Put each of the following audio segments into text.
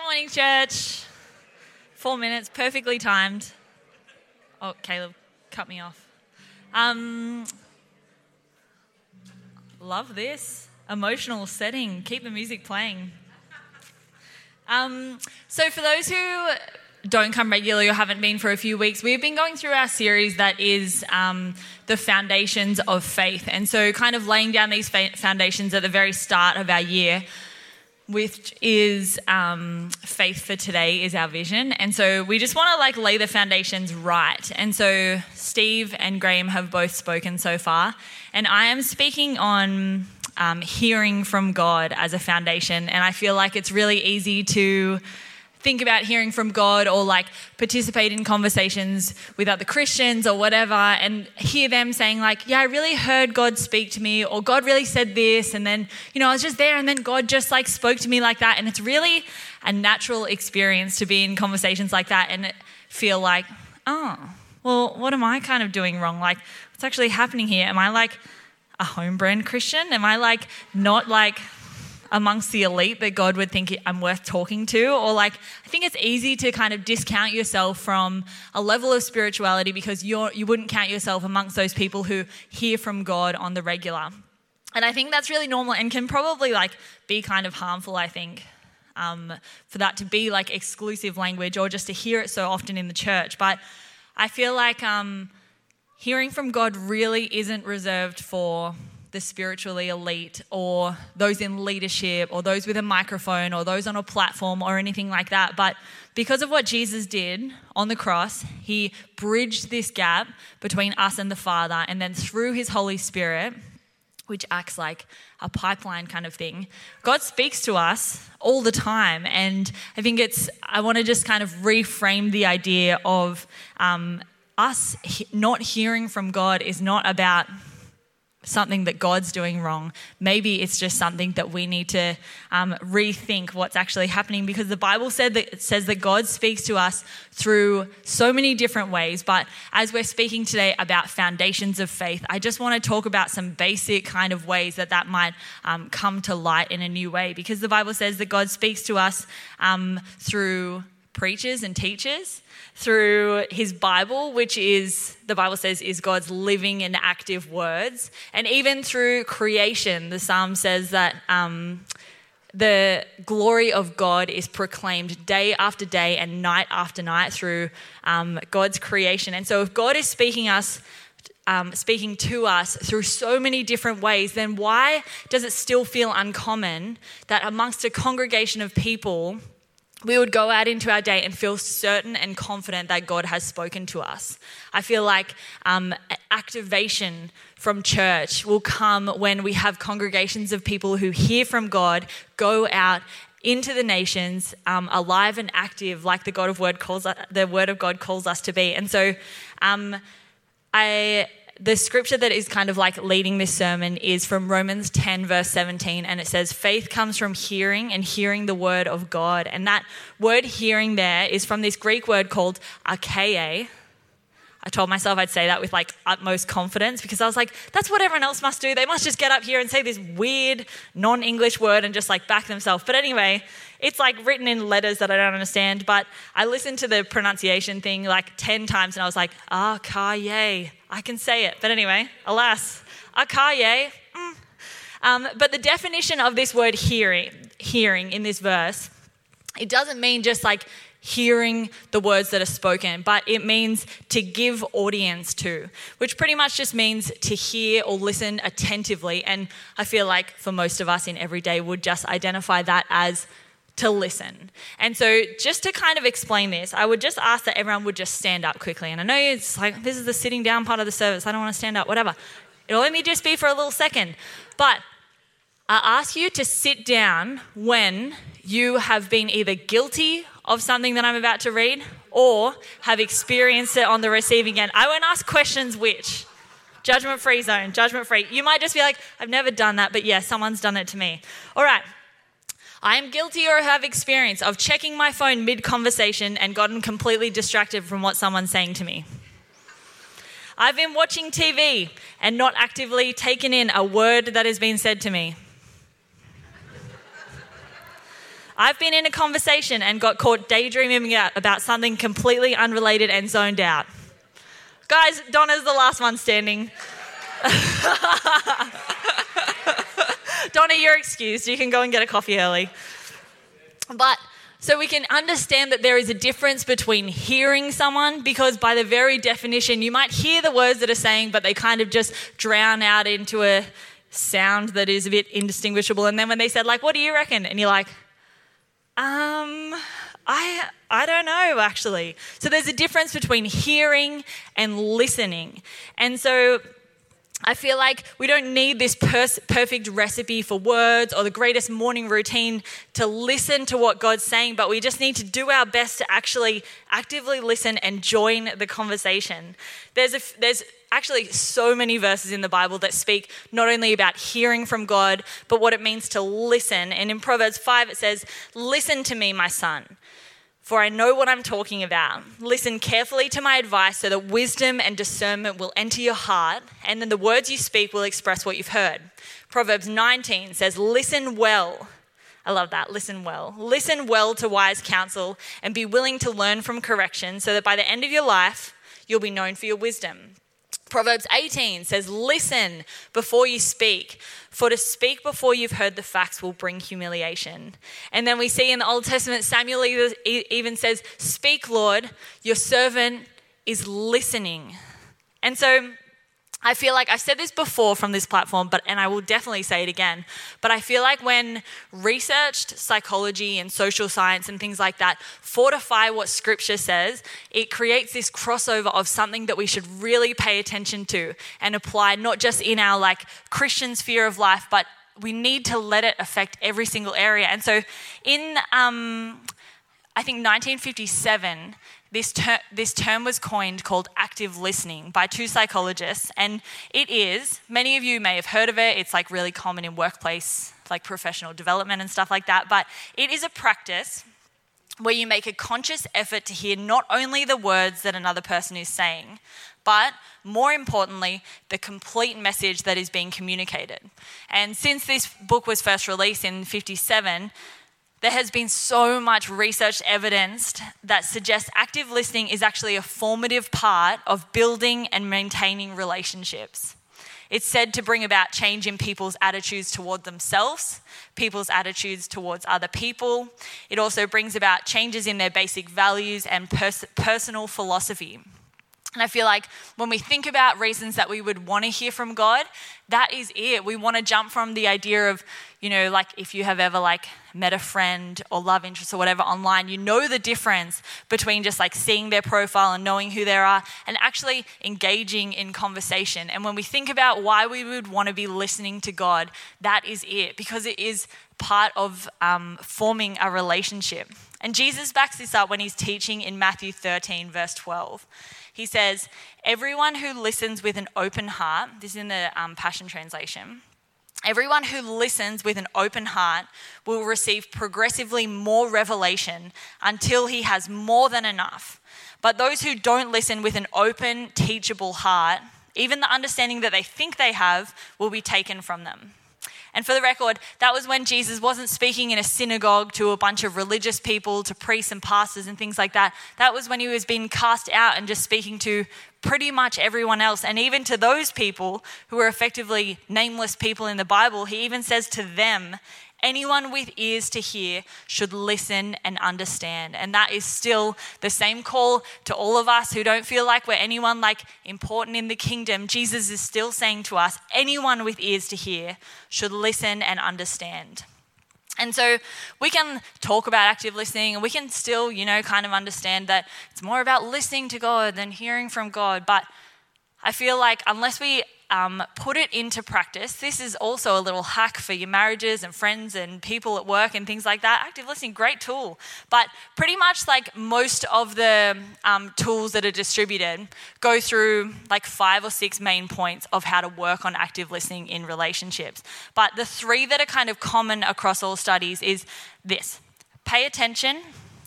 Good morning, church. Four minutes, perfectly timed. Oh, Caleb, cut me off. Um, love this emotional setting. Keep the music playing. Um, so, for those who don't come regularly or haven't been for a few weeks, we've been going through our series that is um, the foundations of faith. And so, kind of laying down these foundations at the very start of our year which is um, faith for today is our vision. And so we just want to like lay the foundations right. And so steve and graham have both spoken so far. And i am speaking on um, hearing from god as a foundation. And i feel like it's really easy to think about hearing from God or like participate in conversations with other Christians or whatever and hear them saying, like, yeah, I really heard God speak to me or God really said this. And then, you know, I was just there and then God just like spoke to me like that. And it's really a natural experience to be in conversations like that and feel like, oh, well, what am I kind of doing wrong? Like, what's actually happening here? Am I like a home brand Christian? Am I like not like amongst the elite that God would think I'm worth talking to. Or like, I think it's easy to kind of discount yourself from a level of spirituality because you're, you wouldn't count yourself amongst those people who hear from God on the regular. And I think that's really normal and can probably like be kind of harmful, I think. Um, for that to be like exclusive language or just to hear it so often in the church. But I feel like um, hearing from God really isn't reserved for the spiritually elite or those in leadership or those with a microphone or those on a platform or anything like that. But because of what Jesus did on the cross, he bridged this gap between us and the Father. And then through his Holy Spirit, which acts like a pipeline kind of thing, God speaks to us all the time. And I think it's, I want to just kind of reframe the idea of um, us not hearing from God is not about something that God's doing wrong. Maybe it's just something that we need to um, rethink what's actually happening because the Bible said that says that God speaks to us through so many different ways. But as we're speaking today about foundations of faith, I just want to talk about some basic kind of ways that that might um, come to light in a new way because the Bible says that God speaks to us um, through preachers and teachers through his Bible, which is, the Bible says, is God's living and active words, and even through creation. The psalm says that um, the glory of God is proclaimed day after day and night after night through um, God's creation. And so, if God is speaking us, um, speaking to us through so many different ways, then why does it still feel uncommon that amongst a congregation of people we would go out into our day and feel certain and confident that God has spoken to us. I feel like um, activation from church will come when we have congregations of people who hear from God, go out into the nations, um, alive and active, like the God of Word calls the Word of God calls us to be. And so, um, I the scripture that is kind of like leading this sermon is from Romans 10, verse 17, and it says, Faith comes from hearing and hearing the word of God. And that word hearing there is from this Greek word called archae. I told myself I'd say that with like utmost confidence because I was like, that's what everyone else must do. They must just get up here and say this weird non English word and just like back themselves. But anyway, it's like written in letters that I don't understand. But I listened to the pronunciation thing like 10 times and I was like, archae. I can say it. But anyway, alas, archae. Mm. Um, but the definition of this word hearing, hearing in this verse, it doesn't mean just like hearing the words that are spoken, but it means to give audience to, which pretty much just means to hear or listen attentively. And I feel like for most of us in everyday would just identify that as to listen. And so, just to kind of explain this, I would just ask that everyone would just stand up quickly. And I know it's like, this is the sitting down part of the service. I don't want to stand up, whatever. It'll only just be for a little second. But I ask you to sit down when you have been either guilty of something that I'm about to read or have experienced it on the receiving end. I won't ask questions which. Judgment free zone, judgment free. You might just be like, I've never done that, but yeah, someone's done it to me. All right, I am guilty or have experience of checking my phone mid conversation and gotten completely distracted from what someone's saying to me. I've been watching TV and not actively taken in a word that has been said to me. I've been in a conversation and got caught daydreaming about something completely unrelated and zoned out. Guys, Donna's the last one standing. Donna, you're excused. You can go and get a coffee early. But so we can understand that there is a difference between hearing someone, because by the very definition, you might hear the words that are saying, but they kind of just drown out into a sound that is a bit indistinguishable. And then when they said, like, what do you reckon? And you're like, um, I, I don't know actually. So there's a difference between hearing and listening. And so I feel like we don't need this perfect recipe for words or the greatest morning routine to listen to what God's saying, but we just need to do our best to actually actively listen and join the conversation. There's, a, there's actually so many verses in the Bible that speak not only about hearing from God, but what it means to listen. And in Proverbs 5, it says, Listen to me, my son for I know what I'm talking about. Listen carefully to my advice so that wisdom and discernment will enter your heart, and then the words you speak will express what you've heard. Proverbs 19 says, Listen well. I love that. Listen well. Listen well to wise counsel and be willing to learn from correction so that by the end of your life, you'll be known for your wisdom. Proverbs 18 says, Listen before you speak, for to speak before you've heard the facts will bring humiliation. And then we see in the Old Testament, Samuel even says, Speak, Lord, your servant is listening. And so I feel like I've said this before from this platform, but and I will definitely say it again. But I feel like when researched psychology and social science and things like that fortify what scripture says, it creates this crossover of something that we should really pay attention to and apply not just in our like Christian sphere of life, but we need to let it affect every single area. And so in um, I think 1957, this, ter- this term was coined called active listening by two psychologists, and it is, many of you may have heard of it, it's like really common in workplace, like professional development and stuff like that, but it is a practice where you make a conscious effort to hear not only the words that another person is saying, but more importantly, the complete message that is being communicated. And since this book was first released in 57, there has been so much research evidence that suggests active listening is actually a formative part of building and maintaining relationships. It's said to bring about change in people's attitudes toward themselves, people's attitudes towards other people. It also brings about changes in their basic values and pers- personal philosophy. And I feel like when we think about reasons that we would want to hear from God, that is it. We want to jump from the idea of, you know, like if you have ever like met a friend or love interest or whatever online, you know the difference between just like seeing their profile and knowing who they are and actually engaging in conversation. And when we think about why we would want to be listening to God, that is it because it is part of um, forming a relationship. And Jesus backs this up when he's teaching in Matthew 13, verse 12. He says, Everyone who listens with an open heart, this is in the um, Passion Translation, everyone who listens with an open heart will receive progressively more revelation until he has more than enough. But those who don't listen with an open, teachable heart, even the understanding that they think they have, will be taken from them. And for the record, that was when Jesus wasn't speaking in a synagogue to a bunch of religious people, to priests and pastors and things like that. That was when he was being cast out and just speaking to pretty much everyone else. And even to those people who were effectively nameless people in the Bible, he even says to them, Anyone with ears to hear should listen and understand. And that is still the same call to all of us who don't feel like we're anyone like important in the kingdom. Jesus is still saying to us, anyone with ears to hear should listen and understand. And so we can talk about active listening and we can still, you know, kind of understand that it's more about listening to God than hearing from God. But I feel like unless we um, put it into practice. This is also a little hack for your marriages and friends and people at work and things like that. Active listening, great tool. But pretty much like most of the um, tools that are distributed go through like five or six main points of how to work on active listening in relationships. But the three that are kind of common across all studies is this pay attention,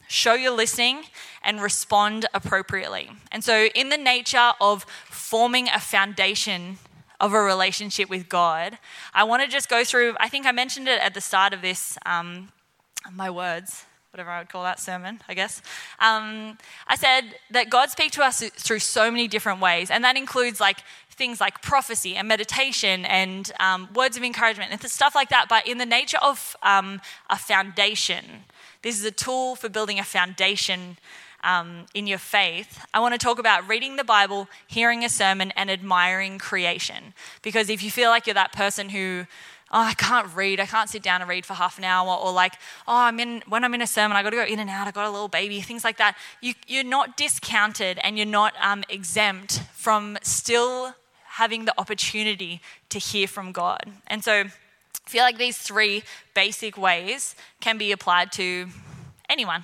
show you're listening, and respond appropriately. And so, in the nature of forming a foundation of a relationship with God, I want to just go through, I think I mentioned it at the start of this. Um, my words, whatever I would call that sermon, I guess. Um, I said that God speaks to us through so many different ways, and that includes like things like prophecy and meditation and um, words of encouragement and stuff like that. But in the nature of um, a foundation, this is a tool for building a foundation um, in your faith, I want to talk about reading the Bible, hearing a sermon, and admiring creation. Because if you feel like you're that person who oh, I can't read. I can't sit down and read for half an hour. Or like, oh, I'm in, when I'm in a sermon, I got to go in and out. I got a little baby, things like that. You, are not discounted and you're not um, exempt from still having the opportunity to hear from God. And so I feel like these three basic ways can be applied to anyone.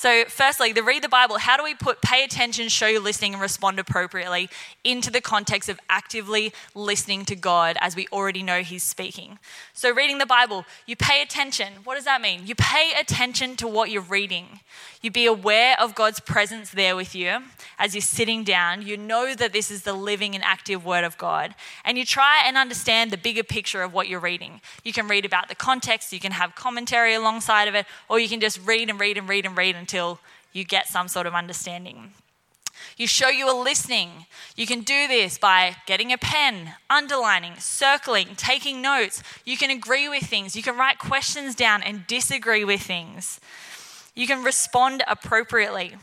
So, firstly, the read the Bible, how do we put pay attention, show listening, and respond appropriately into the context of actively listening to God as we already know He's speaking? So, reading the Bible, you pay attention. What does that mean? You pay attention to what you're reading. You be aware of God's presence there with you as you're sitting down. You know that this is the living and active Word of God. And you try and understand the bigger picture of what you're reading. You can read about the context, you can have commentary alongside of it, or you can just read and read and read and read until you get some sort of understanding. You show you are listening. You can do this by getting a pen, underlining, circling, taking notes. You can agree with things. You can write questions down and disagree with things. You can respond appropriately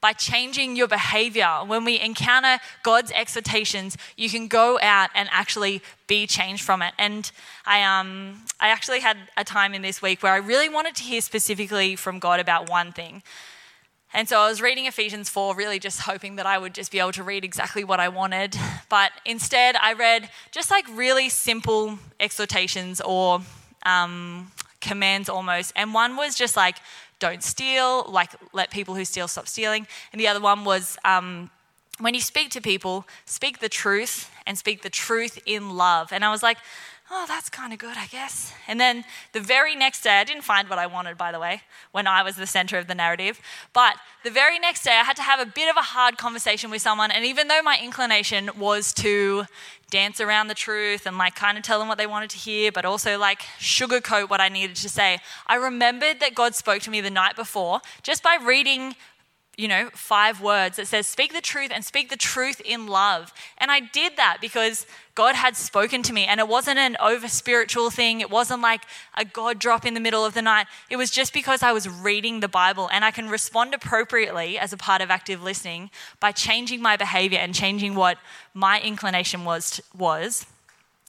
by changing your behavior. When we encounter God's exhortations, you can go out and actually be changed from it. And I, um, I actually had a time in this week where I really wanted to hear specifically from God about one thing. And so I was reading Ephesians 4, really just hoping that I would just be able to read exactly what I wanted. But instead, I read just like really simple exhortations or um, commands almost. And one was just like, don't steal, like let people who steal stop stealing. And the other one was um, when you speak to people, speak the truth and speak the truth in love. And I was like, oh, that's kind of good, I guess. And then the very next day, I didn't find what I wanted, by the way, when I was the center of the narrative. But the very next day, I had to have a bit of a hard conversation with someone. And even though my inclination was to dance around the truth and like kind of tell them what they wanted to hear, but also like sugarcoat what I needed to say, I remembered that God spoke to me the night before just by reading you know, five words that says, Speak the truth and speak the truth in love. And I did that because God had spoken to me. And it wasn't an over spiritual thing, it wasn't like a God drop in the middle of the night. It was just because I was reading the Bible. And I can respond appropriately as a part of active listening by changing my behavior and changing what my inclination was, was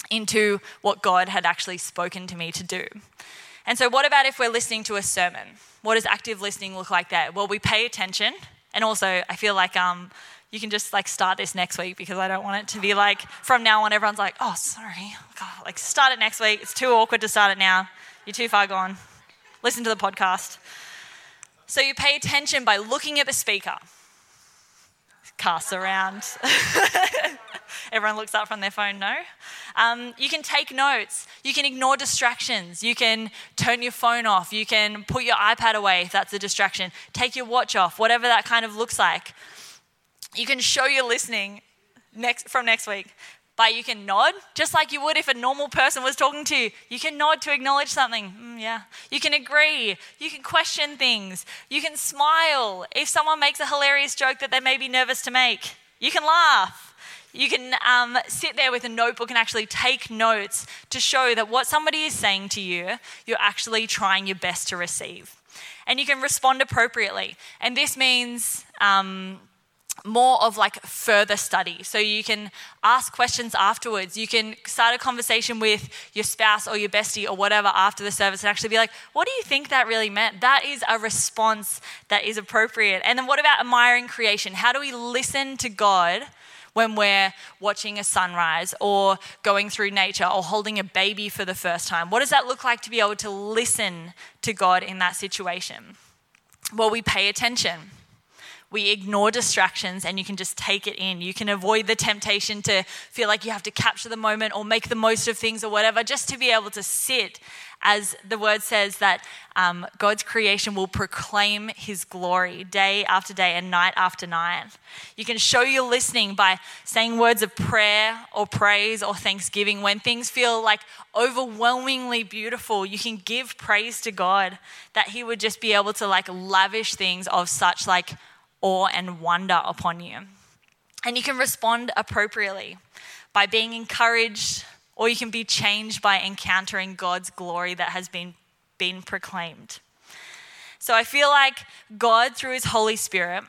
into what God had actually spoken to me to do. And so, what about if we're listening to a sermon? What does active listening look like there? Well, we pay attention. And also, I feel like um, you can just like start this next week because I don't want it to be like from now on, everyone's like, oh, sorry. God, like, start it next week. It's too awkward to start it now. You're too far gone. Listen to the podcast. So, you pay attention by looking at the speaker. Casts around. Everyone looks up from their phone, no? Um, you can take notes. You can ignore distractions. You can turn your phone off. You can put your iPad away if that's a distraction. Take your watch off, whatever that kind of looks like. You can show you're listening next, from next week. But you can nod, just like you would if a normal person was talking to you. You can nod to acknowledge something. Mm, yeah. You can agree. You can question things. You can smile. If someone makes a hilarious joke that they may be nervous to make, you can laugh. You can um, sit there with a notebook and actually take notes to show that what somebody is saying to you, you're actually trying your best to receive. And you can respond appropriately. And this means um, more of like further study. So you can ask questions afterwards. You can start a conversation with your spouse or your bestie or whatever after the service and actually be like, what do you think that really meant? That is a response that is appropriate. And then what about admiring creation? How do we listen to God? When we're watching a sunrise or going through nature or holding a baby for the first time? What does that look like to be able to listen to God in that situation? Well, we pay attention. We ignore distractions and you can just take it in. You can avoid the temptation to feel like you have to capture the moment or make the most of things or whatever, just to be able to sit as the word says that um, God's creation will proclaim his glory day after day and night after night. You can show your listening by saying words of prayer or praise or thanksgiving. When things feel like overwhelmingly beautiful, you can give praise to God that he would just be able to like lavish things of such like awe and wonder upon you. And you can respond appropriately by being encouraged, or you can be changed by encountering God's glory that has been, been proclaimed. So I feel like God, through His Holy Spirit,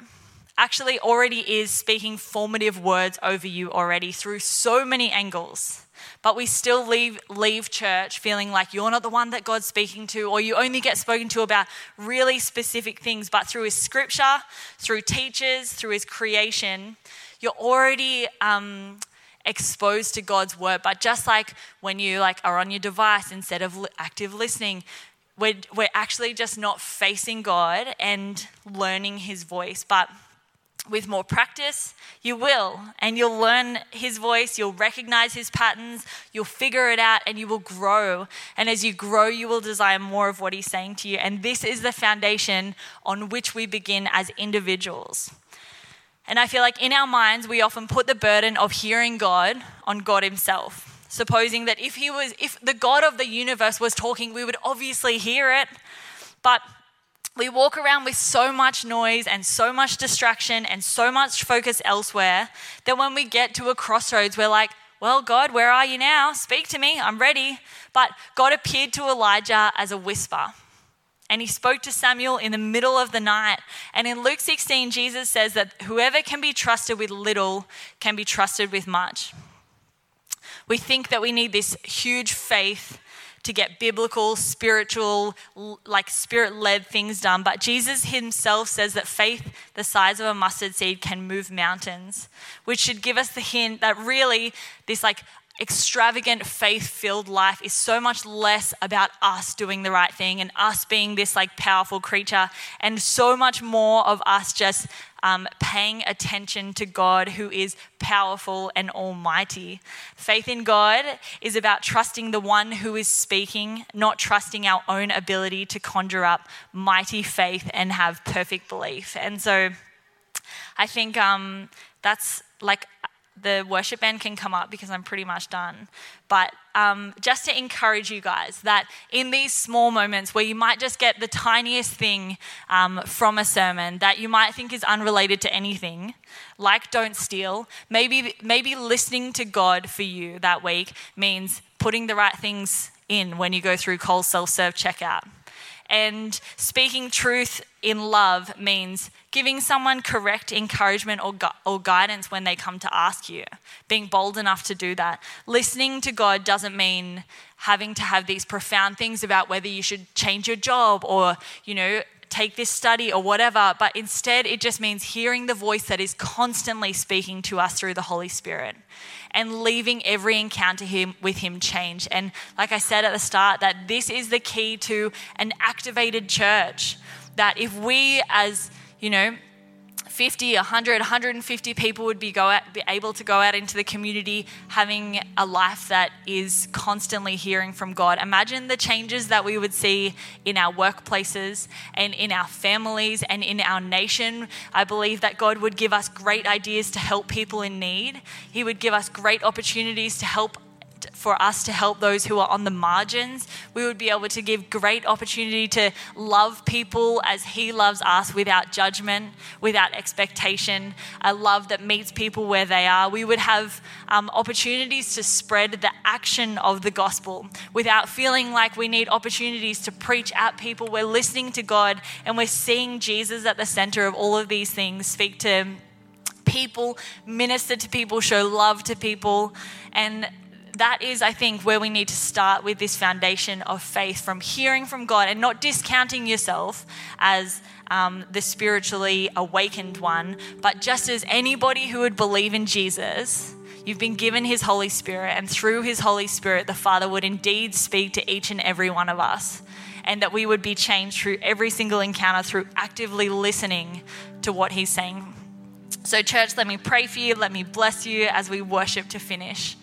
actually already is speaking formative words over you already through so many angles. But we still leave, leave church feeling like you're not the one that God's speaking to, or you only get spoken to about really specific things. But through His scripture, through teachers, through His creation, you're already um, exposed to God's word. But just like when you like are on your device instead of active listening, we're, we're actually just not facing God and learning his voice. But with more practice, you will, and you'll learn his voice, you'll recognize his patterns, you'll figure it out, and you will grow. And as you grow, you will desire more of what he's saying to you. And this is the foundation on which we begin as individuals. And I feel like in our minds, we often put the burden of hearing God on God Himself, supposing that if He was, if the God of the universe was talking, we would obviously hear it. But we walk around with so much noise and so much distraction and so much focus elsewhere that when we get to a crossroads, we're like, well, God, where are you now? Speak to me, I'm ready. But God appeared to Elijah as a whisper and he spoke to Samuel in the middle of the night. And in Luke 16, Jesus says that whoever can be trusted with little can be trusted with much. We think that we need this huge faith to get biblical, spiritual, like spirit led things done. But Jesus himself says that faith the size of a mustard seed can move mountains, which should give us the hint that really this like extravagant faith filled life is so much less about us doing the right thing and us being this like powerful creature and so much more of us just um, paying attention to God who is powerful and almighty. Faith in God is about trusting the one who is speaking, not trusting our own ability to conjure up mighty faith and have perfect belief. And so I think um, that's like the worship band can come up because I'm pretty much done. But um, just to encourage you guys that in these small moments where you might just get the tiniest thing um, from a sermon that you might think is unrelated to anything, like don't steal, maybe, maybe listening to God for you that week means putting the right things in when you go through Coles self serve checkout. And speaking truth in love means giving someone correct encouragement or, gu- or guidance when they come to ask you, being bold enough to do that. Listening to God doesn't mean having to have these profound things about whether you should change your job or, you know, take this study or whatever, but instead it just means hearing the voice that is constantly speaking to us through the Holy Spirit and leaving every encounter him, with Him changed. And like I said at the start, that this is the key to an activated church. That if we, as you know, 50, 100, 150 people would be, go out, be able to go out into the community having a life that is constantly hearing from God. Imagine the changes that we would see in our workplaces and in our families and in our nation. I believe that God would give us great ideas to help people in need. He would give us great opportunities to help for us to help those who are on the margins. We would be able to give great opportunity to love people as He loves us without judgment, without expectation, a love that meets people where they are. We would have um, opportunities to spread the action of the gospel without feeling like we need opportunities to preach at people. We're listening to God and we're seeing Jesus at the center of all of these things, speak to people, minister to people, show love to people. And that is, I think, where we need to start with this foundation of faith from hearing from God and not discounting yourself as um, the spiritually awakened one, but just as anybody who would believe in Jesus. You've been given His Holy Spirit, and through His Holy Spirit, the Father would indeed speak to each and every one of us, and that we would be changed through every single encounter through actively listening to what He's saying. So, church, let me pray for you. Let me bless you as we worship to finish.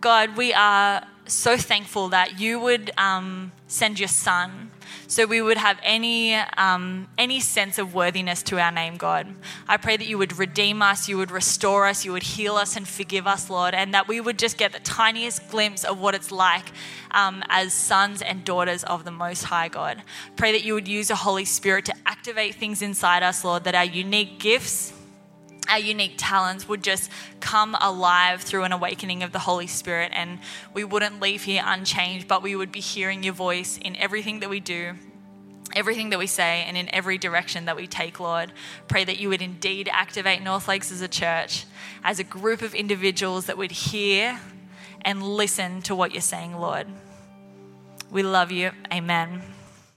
God, we are so thankful that you would um, send your son so we would have any, um, any sense of worthiness to our name, God. I pray that you would redeem us, you would restore us, you would heal us and forgive us, Lord, and that we would just get the tiniest glimpse of what it's like um, as sons and daughters of the Most High God. Pray that you would use the Holy Spirit to activate things inside us, Lord, that our unique gifts our unique talents would just come alive through an awakening of the Holy Spirit, and we wouldn't leave here unchanged, but we would be hearing your voice in everything that we do. Everything that we say and in every direction that we take, Lord. Pray that you would indeed activate North Lakes as a church, as a group of individuals that would hear and listen to what you're saying, Lord. We love you. Amen.